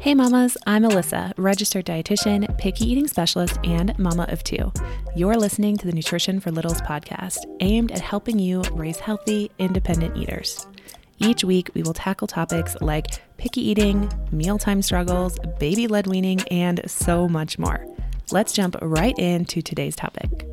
Hey mamas, I'm Alyssa, registered dietitian, picky eating specialist, and mama of two. You're listening to the Nutrition for Littles podcast, aimed at helping you raise healthy, independent eaters. Each week, we will tackle topics like picky eating, mealtime struggles, baby led weaning, and so much more. Let's jump right into today's topic.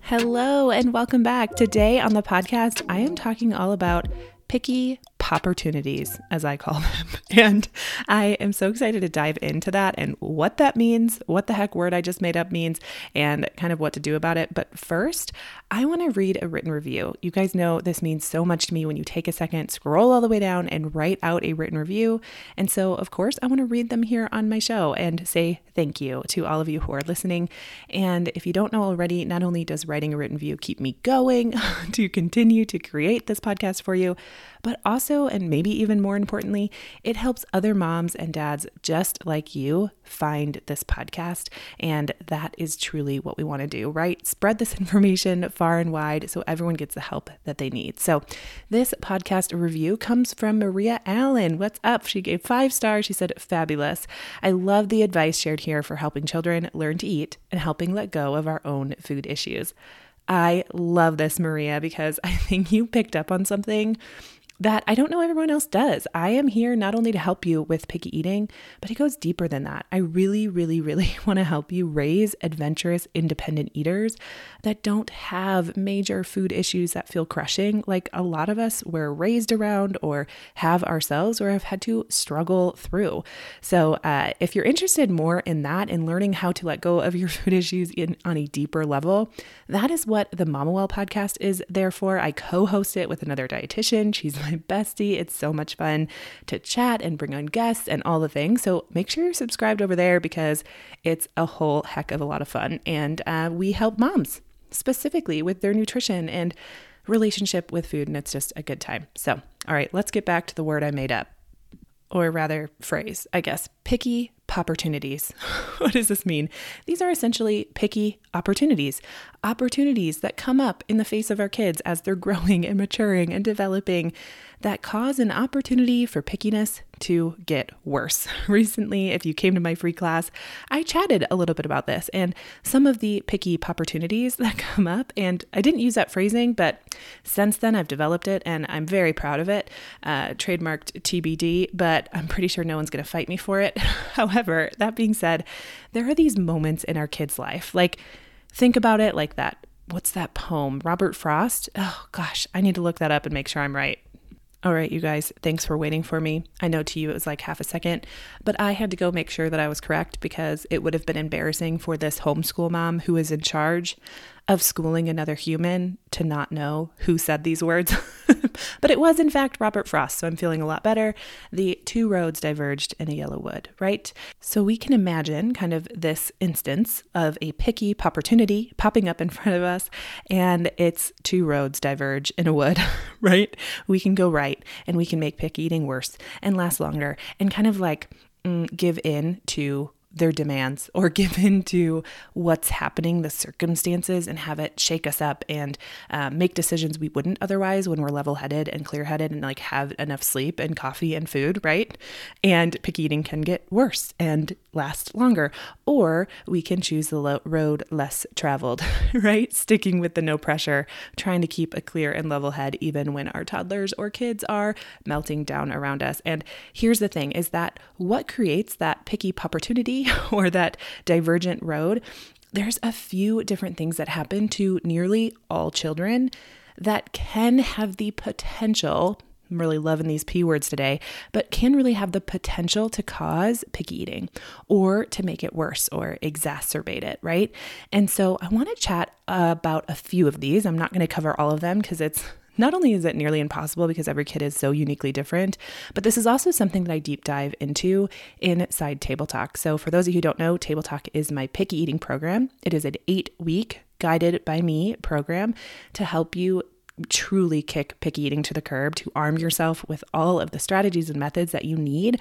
Hello, and welcome back. Today on the podcast, I am talking all about picky opportunities, as I call them. And I am so excited to dive into that and what that means, what the heck word I just made up means, and kind of what to do about it. But first, I want to read a written review. You guys know this means so much to me when you take a second, scroll all the way down, and write out a written review. And so, of course, I want to read them here on my show and say thank you to all of you who are listening. And if you don't know already, not only does writing a written review keep me going to continue to create this podcast for you, but also, and maybe even more importantly, it helps other moms and dads just like you find this podcast. And that is truly what we want to do, right? Spread this information far and wide so everyone gets the help that they need. So, this podcast review comes from Maria Allen. What's up? She gave five stars. She said, fabulous. I love the advice shared here for helping children learn to eat and helping let go of our own food issues. I love this, Maria, because I think you picked up on something that I don't know everyone else does. I am here not only to help you with picky eating, but it goes deeper than that. I really, really, really want to help you raise adventurous, independent eaters that don't have major food issues that feel crushing, like a lot of us were raised around or have ourselves or have had to struggle through. So, uh, if you're interested more in that and learning how to let go of your food issues in, on a deeper level, that is what the Mama Well podcast is there for. I co host it with another dietitian. She's my bestie. It's so much fun to chat and bring on guests and all the things. So make sure you're subscribed over there because it's a whole heck of a lot of fun. And uh, we help moms specifically with their nutrition and relationship with food. And it's just a good time. So, all right, let's get back to the word I made up, or rather, phrase, I guess picky opportunities. what does this mean? These are essentially picky opportunities, opportunities that come up in the face of our kids as they're growing and maturing and developing that cause an opportunity for pickiness to get worse. Recently, if you came to my free class, I chatted a little bit about this and some of the picky opportunities that come up. And I didn't use that phrasing, but since then I've developed it and I'm very proud of it. Uh, trademarked TBD, but I'm pretty sure no one's going to fight me for it. However, that being said, there are these moments in our kids' life. Like, think about it like that. What's that poem? Robert Frost? Oh gosh, I need to look that up and make sure I'm right. All right, you guys, thanks for waiting for me. I know to you it was like half a second, but I had to go make sure that I was correct because it would have been embarrassing for this homeschool mom who is in charge of schooling another human to not know who said these words. but it was, in fact, Robert Frost, so I'm feeling a lot better. The two roads diverged in a yellow wood, right? So we can imagine kind of this instance of a picky opportunity popping up in front of us, and it's two roads diverge in a wood, right? We can go right and we can make picky eating worse and last longer and kind of like mm, give in to their demands or give in to what's happening, the circumstances, and have it shake us up and uh, make decisions we wouldn't otherwise when we're level headed and clear headed and like have enough sleep and coffee and food, right? And picky eating can get worse and last longer. Or we can choose the lo- road less traveled, right? Sticking with the no pressure, trying to keep a clear and level head even when our toddlers or kids are melting down around us. And here's the thing is that what creates that picky opportunity or that divergent road, there's a few different things that happen to nearly all children that can have the potential. I'm really loving these P words today, but can really have the potential to cause picky eating or to make it worse or exacerbate it, right? And so I want to chat about a few of these. I'm not going to cover all of them because it's not only is it nearly impossible because every kid is so uniquely different, but this is also something that I deep dive into inside Table Talk. So, for those of you who don't know, Table Talk is my picky eating program. It is an eight week guided by me program to help you truly kick picky eating to the curb, to arm yourself with all of the strategies and methods that you need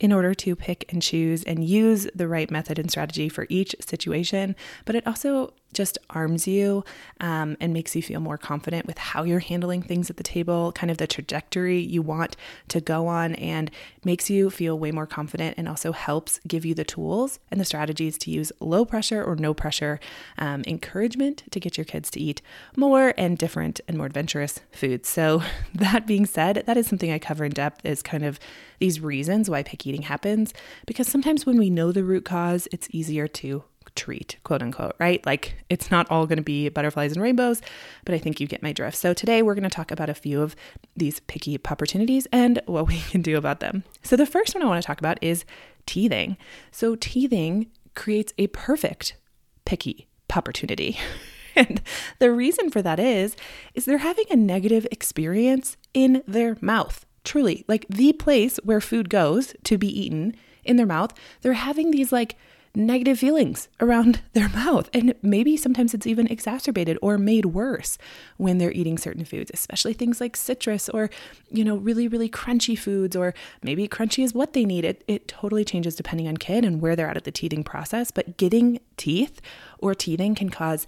in order to pick and choose and use the right method and strategy for each situation. But it also just arms you um, and makes you feel more confident with how you're handling things at the table, kind of the trajectory you want to go on, and makes you feel way more confident and also helps give you the tools and the strategies to use low pressure or no pressure um, encouragement to get your kids to eat more and different and more adventurous foods. So, that being said, that is something I cover in depth is kind of these reasons why picky eating happens because sometimes when we know the root cause, it's easier to treat, quote unquote, right? Like it's not all going to be butterflies and rainbows, but I think you get my drift. So today we're going to talk about a few of these picky opportunities and what we can do about them. So the first one I want to talk about is teething. So teething creates a perfect picky opportunity. And the reason for that is is they're having a negative experience in their mouth. Truly, like the place where food goes to be eaten in their mouth, they're having these like negative feelings around their mouth. And maybe sometimes it's even exacerbated or made worse when they're eating certain foods, especially things like citrus or, you know, really, really crunchy foods, or maybe crunchy is what they need. It, it totally changes depending on kid and where they're at at the teething process. But getting teeth or teething can cause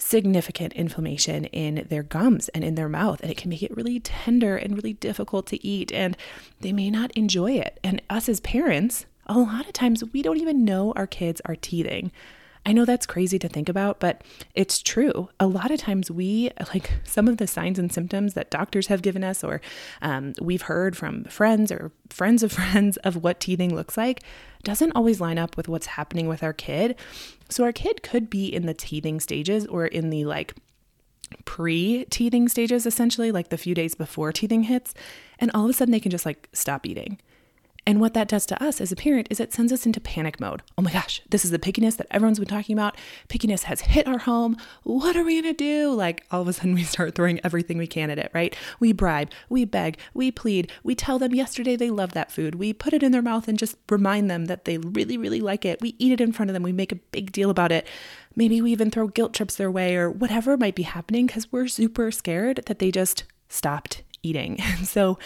significant inflammation in their gums and in their mouth, and it can make it really tender and really difficult to eat, and they may not enjoy it. And us as parents, a lot of times we don't even know our kids are teething. I know that's crazy to think about, but it's true. A lot of times, we like some of the signs and symptoms that doctors have given us, or um, we've heard from friends or friends of friends of what teething looks like, doesn't always line up with what's happening with our kid. So, our kid could be in the teething stages or in the like pre teething stages, essentially, like the few days before teething hits, and all of a sudden they can just like stop eating. And what that does to us as a parent is it sends us into panic mode. Oh my gosh, this is the pickiness that everyone's been talking about. Pickiness has hit our home. What are we going to do? Like all of a sudden we start throwing everything we can at it, right? We bribe, we beg, we plead, we tell them yesterday they love that food. We put it in their mouth and just remind them that they really, really like it. We eat it in front of them. We make a big deal about it. Maybe we even throw guilt trips their way or whatever might be happening because we're super scared that they just stopped eating. And so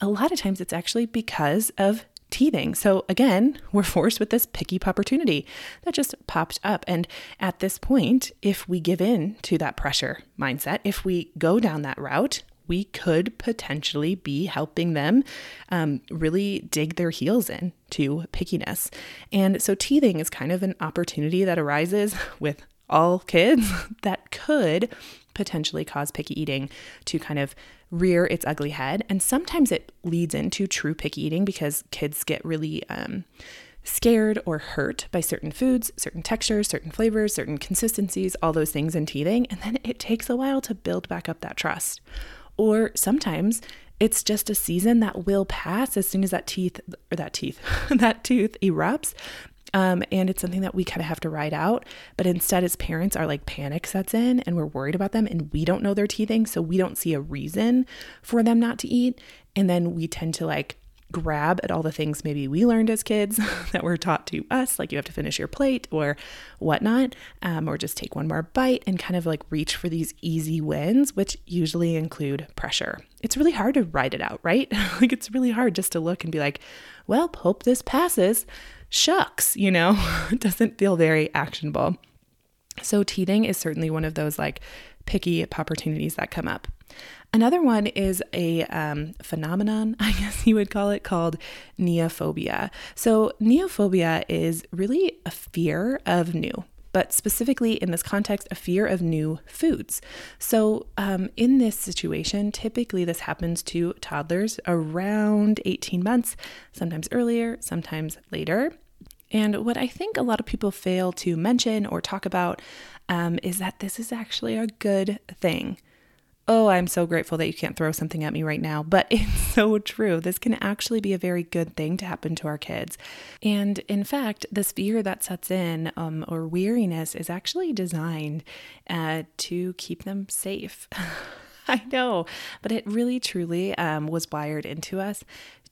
a lot of times it's actually because of teething. So again, we're forced with this picky opportunity that just popped up. And at this point, if we give in to that pressure mindset, if we go down that route, we could potentially be helping them um, really dig their heels in to pickiness. And so teething is kind of an opportunity that arises with all kids that could potentially cause picky eating to kind of rear its ugly head. And sometimes it leads into true picky eating because kids get really um, scared or hurt by certain foods, certain textures, certain flavors, certain consistencies, all those things in teething. And then it takes a while to build back up that trust. Or sometimes it's just a season that will pass as soon as that teeth or that teeth, that tooth erupts um, and it's something that we kind of have to ride out. But instead, as parents, our like panic sets in and we're worried about them and we don't know they're teething. So we don't see a reason for them not to eat. And then we tend to like grab at all the things maybe we learned as kids that were taught to us, like you have to finish your plate or whatnot, um, or just take one more bite and kind of like reach for these easy wins, which usually include pressure. It's really hard to write it out, right? like it's really hard just to look and be like, well, hope this passes shucks, you know, it doesn't feel very actionable. So, teething is certainly one of those like picky opportunities that come up. Another one is a um, phenomenon, I guess you would call it, called neophobia. So, neophobia is really a fear of new but specifically in this context, a fear of new foods. So, um, in this situation, typically this happens to toddlers around 18 months, sometimes earlier, sometimes later. And what I think a lot of people fail to mention or talk about um, is that this is actually a good thing. Oh, I'm so grateful that you can't throw something at me right now, but it's so true. This can actually be a very good thing to happen to our kids. And in fact, this fear that sets in um, or weariness is actually designed uh, to keep them safe. I know, but it really truly um, was wired into us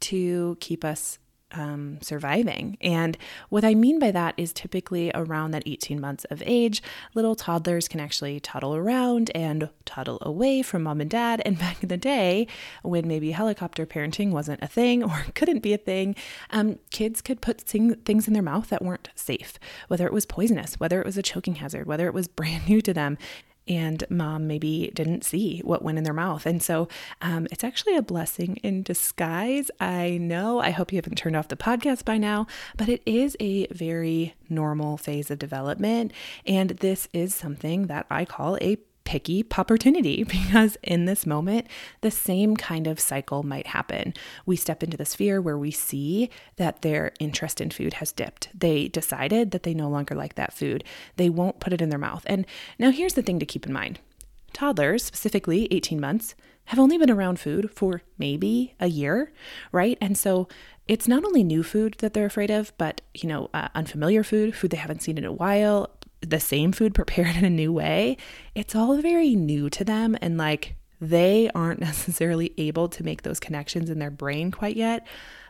to keep us um, surviving. And what I mean by that is typically around that 18 months of age, little toddlers can actually toddle around and toddle away from mom and dad. And back in the day, when maybe helicopter parenting wasn't a thing or couldn't be a thing, um, kids could put thing, things in their mouth that weren't safe, whether it was poisonous, whether it was a choking hazard, whether it was brand new to them and mom maybe didn't see what went in their mouth. And so um, it's actually a blessing in disguise. I know. I hope you haven't turned off the podcast by now, but it is a very normal phase of development. And this is something that I call a picky opportunity because in this moment, the same kind of cycle might happen. We step into the sphere where we see that their interest in food has dipped. They decided that they no longer like that food. They won't put it in their mouth. And now here's the thing to keep in mind toddlers, specifically 18 months, have only been around food for maybe a year, right? And so it's not only new food that they're afraid of, but you know, uh, unfamiliar food, food they haven't seen in a while, the same food prepared in a new way, it's all very new to them. And like they aren't necessarily able to make those connections in their brain quite yet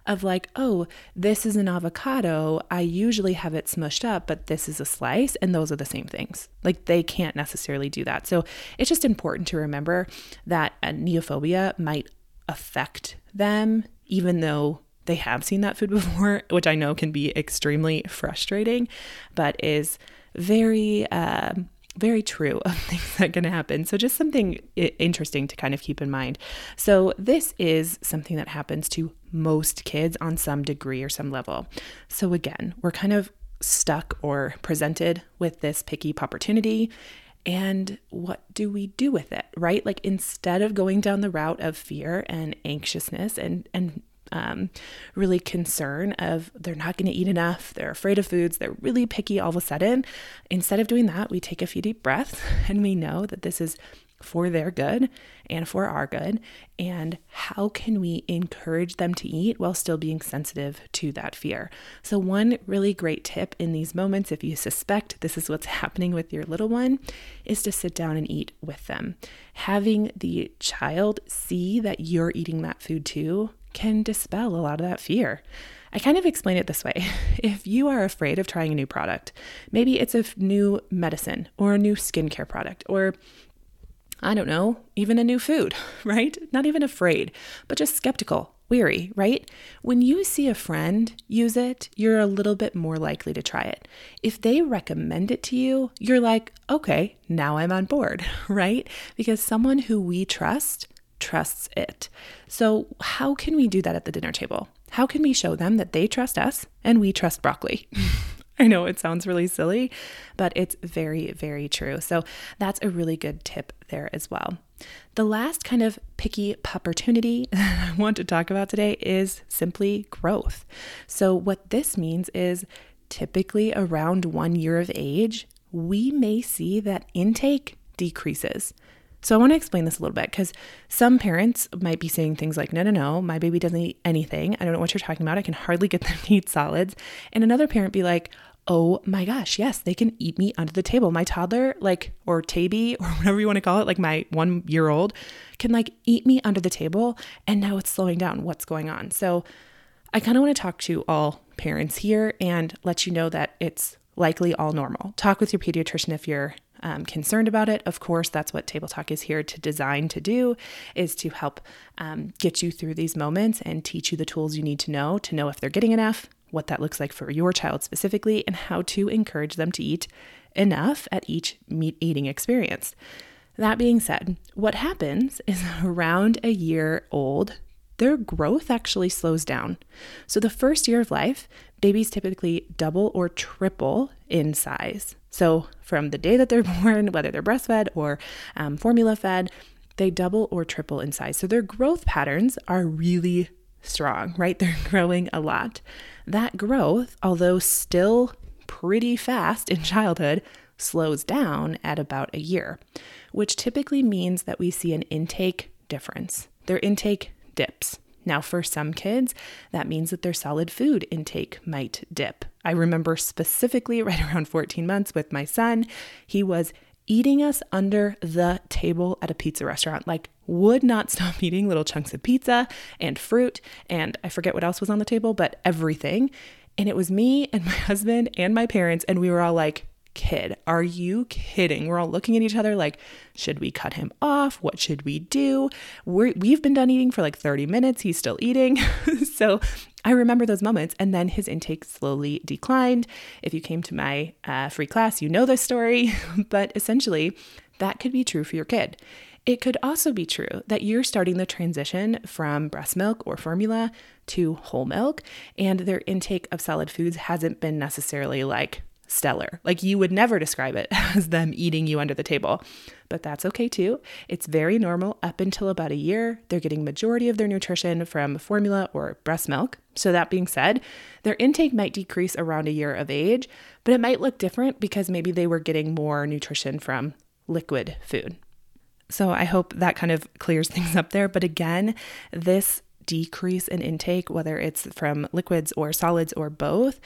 of like, oh, this is an avocado. I usually have it smushed up, but this is a slice, and those are the same things. Like they can't necessarily do that. So it's just important to remember that a neophobia might affect them, even though they have seen that food before, which I know can be extremely frustrating, but is very uh, very true of things that can happen. So, just something interesting to kind of keep in mind. So, this is something that happens to most kids on some degree or some level. So, again, we're kind of stuck or presented with this picky opportunity. And what do we do with it, right? Like instead of going down the route of fear and anxiousness and and um, really concern of they're not going to eat enough, they're afraid of foods, they're really picky all of a sudden. Instead of doing that, we take a few deep breaths and we know that this is for their good and for our good. And how can we encourage them to eat while still being sensitive to that fear? So, one really great tip in these moments, if you suspect this is what's happening with your little one, is to sit down and eat with them. Having the child see that you're eating that food too can dispel a lot of that fear. I kind of explain it this way. If you are afraid of trying a new product, maybe it's a new medicine or a new skincare product or I don't know, even a new food, right? Not even afraid, but just skeptical, weary, right? When you see a friend use it, you're a little bit more likely to try it. If they recommend it to you, you're like, okay, now I'm on board, right? Because someone who we trust trusts it. So, how can we do that at the dinner table? How can we show them that they trust us and we trust broccoli? I know it sounds really silly, but it's very, very true. So, that's a really good tip there as well. The last kind of picky opportunity I want to talk about today is simply growth. So, what this means is typically around one year of age, we may see that intake decreases. So I want to explain this a little bit because some parents might be saying things like, no, no, no, my baby doesn't eat anything. I don't know what you're talking about. I can hardly get them to eat solids. And another parent be like, oh my gosh, yes, they can eat me under the table. My toddler, like, or Taby, or whatever you want to call it, like my one year old, can like eat me under the table. And now it's slowing down. What's going on? So I kind of want to talk to all parents here and let you know that it's likely all normal. Talk with your pediatrician if you're um, concerned about it. Of course, that's what Table Talk is here to design to do, is to help um, get you through these moments and teach you the tools you need to know to know if they're getting enough, what that looks like for your child specifically, and how to encourage them to eat enough at each meat eating experience. That being said, what happens is around a year old, their growth actually slows down. So, the first year of life, babies typically double or triple in size. So, from the day that they're born, whether they're breastfed or um, formula fed, they double or triple in size. So, their growth patterns are really strong, right? They're growing a lot. That growth, although still pretty fast in childhood, slows down at about a year, which typically means that we see an intake difference. Their intake dips. Now, for some kids, that means that their solid food intake might dip. I remember specifically right around 14 months with my son, he was eating us under the table at a pizza restaurant. Like, would not stop eating little chunks of pizza and fruit. And I forget what else was on the table, but everything. And it was me and my husband and my parents. And we were all like, kid, are you kidding? We're all looking at each other like, should we cut him off? What should we do? we we've been done eating for like 30 minutes. He's still eating. so I remember those moments, and then his intake slowly declined. If you came to my uh, free class, you know this story, but essentially, that could be true for your kid. It could also be true that you're starting the transition from breast milk or formula to whole milk, and their intake of solid foods hasn't been necessarily like stellar. Like you would never describe it as them eating you under the table. But that's okay too. It's very normal up until about a year. They're getting majority of their nutrition from formula or breast milk. So that being said, their intake might decrease around a year of age, but it might look different because maybe they were getting more nutrition from liquid food. So I hope that kind of clears things up there. But again, this decrease in intake, whether it's from liquids or solids or both,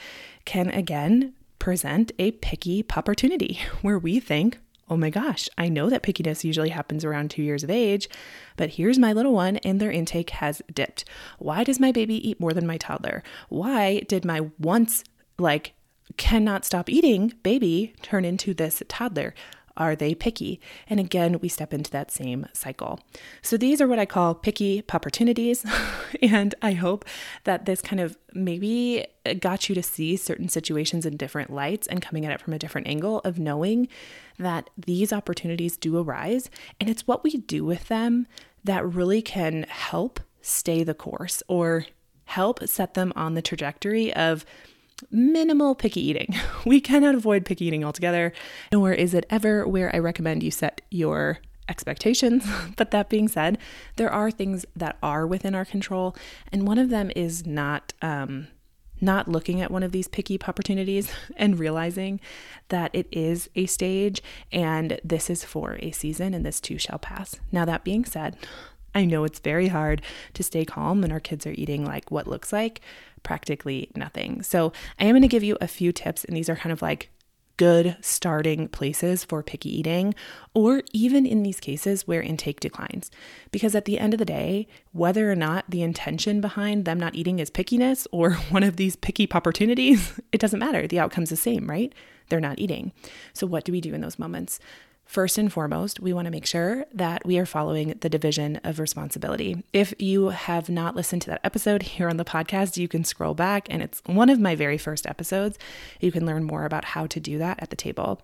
can again present a picky opportunity where we think, oh my gosh, I know that pickiness usually happens around two years of age, but here's my little one and their intake has dipped. Why does my baby eat more than my toddler? Why did my once like cannot stop eating baby turn into this toddler? Are they picky? And again, we step into that same cycle. So these are what I call picky opportunities. and I hope that this kind of maybe got you to see certain situations in different lights and coming at it from a different angle of knowing that these opportunities do arise. And it's what we do with them that really can help stay the course or help set them on the trajectory of minimal picky eating. We cannot avoid picky eating altogether, nor is it ever where I recommend you set your expectations. but that being said, there are things that are within our control, and one of them is not um, not looking at one of these picky opportunities and realizing that it is a stage and this is for a season and this too shall pass. Now that being said, I know it's very hard to stay calm when our kids are eating like what looks like practically nothing. So, I am going to give you a few tips, and these are kind of like good starting places for picky eating, or even in these cases where intake declines. Because at the end of the day, whether or not the intention behind them not eating is pickiness or one of these picky opportunities, it doesn't matter. The outcome's the same, right? They're not eating. So, what do we do in those moments? First and foremost, we want to make sure that we are following the division of responsibility. If you have not listened to that episode here on the podcast, you can scroll back and it's one of my very first episodes. You can learn more about how to do that at the table.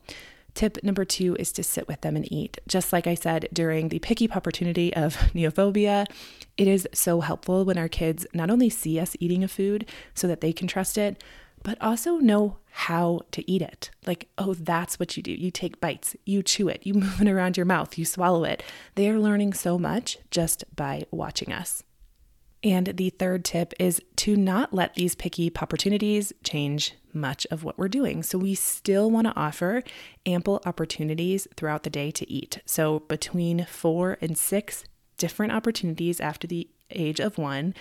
Tip number two is to sit with them and eat. Just like I said during the picky opportunity of neophobia, it is so helpful when our kids not only see us eating a food so that they can trust it, but also know how to eat it. Like, oh, that's what you do. You take bites, you chew it, you move it around your mouth, you swallow it. They are learning so much just by watching us. And the third tip is to not let these picky opportunities change much of what we're doing. So, we still want to offer ample opportunities throughout the day to eat. So, between four and six different opportunities after the age of one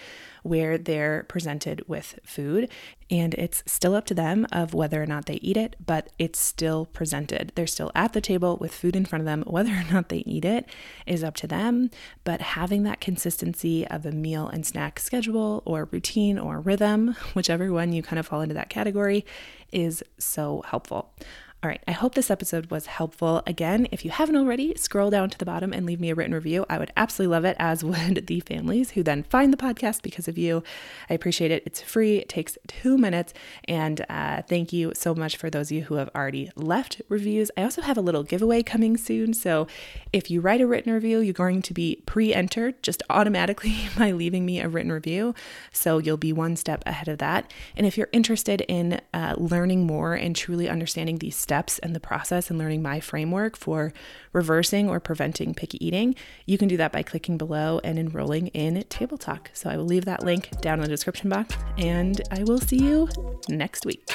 where they're presented with food. And it's still up to them of whether or not they eat it but it's still presented. They're still at the table with food in front of them. Whether or not they eat it is up to them. But having that consistency of a meal and snack schedule or routine or rhythm whichever one you kind of fall into that category is so helpful all right, I hope this episode was helpful. Again, if you haven't already, scroll down to the bottom and leave me a written review. I would absolutely love it, as would the families who then find the podcast because of you. I appreciate it. It's free, it takes two minutes. And uh, thank you so much for those of you who have already left reviews. I also have a little giveaway coming soon. So if you write a written review, you're going to be pre entered just automatically by leaving me a written review. So you'll be one step ahead of that. And if you're interested in uh, learning more and truly understanding these steps and the process and learning my framework for reversing or preventing picky eating, you can do that by clicking below and enrolling in Table Talk. So I will leave that link down in the description box, and I will see you next week.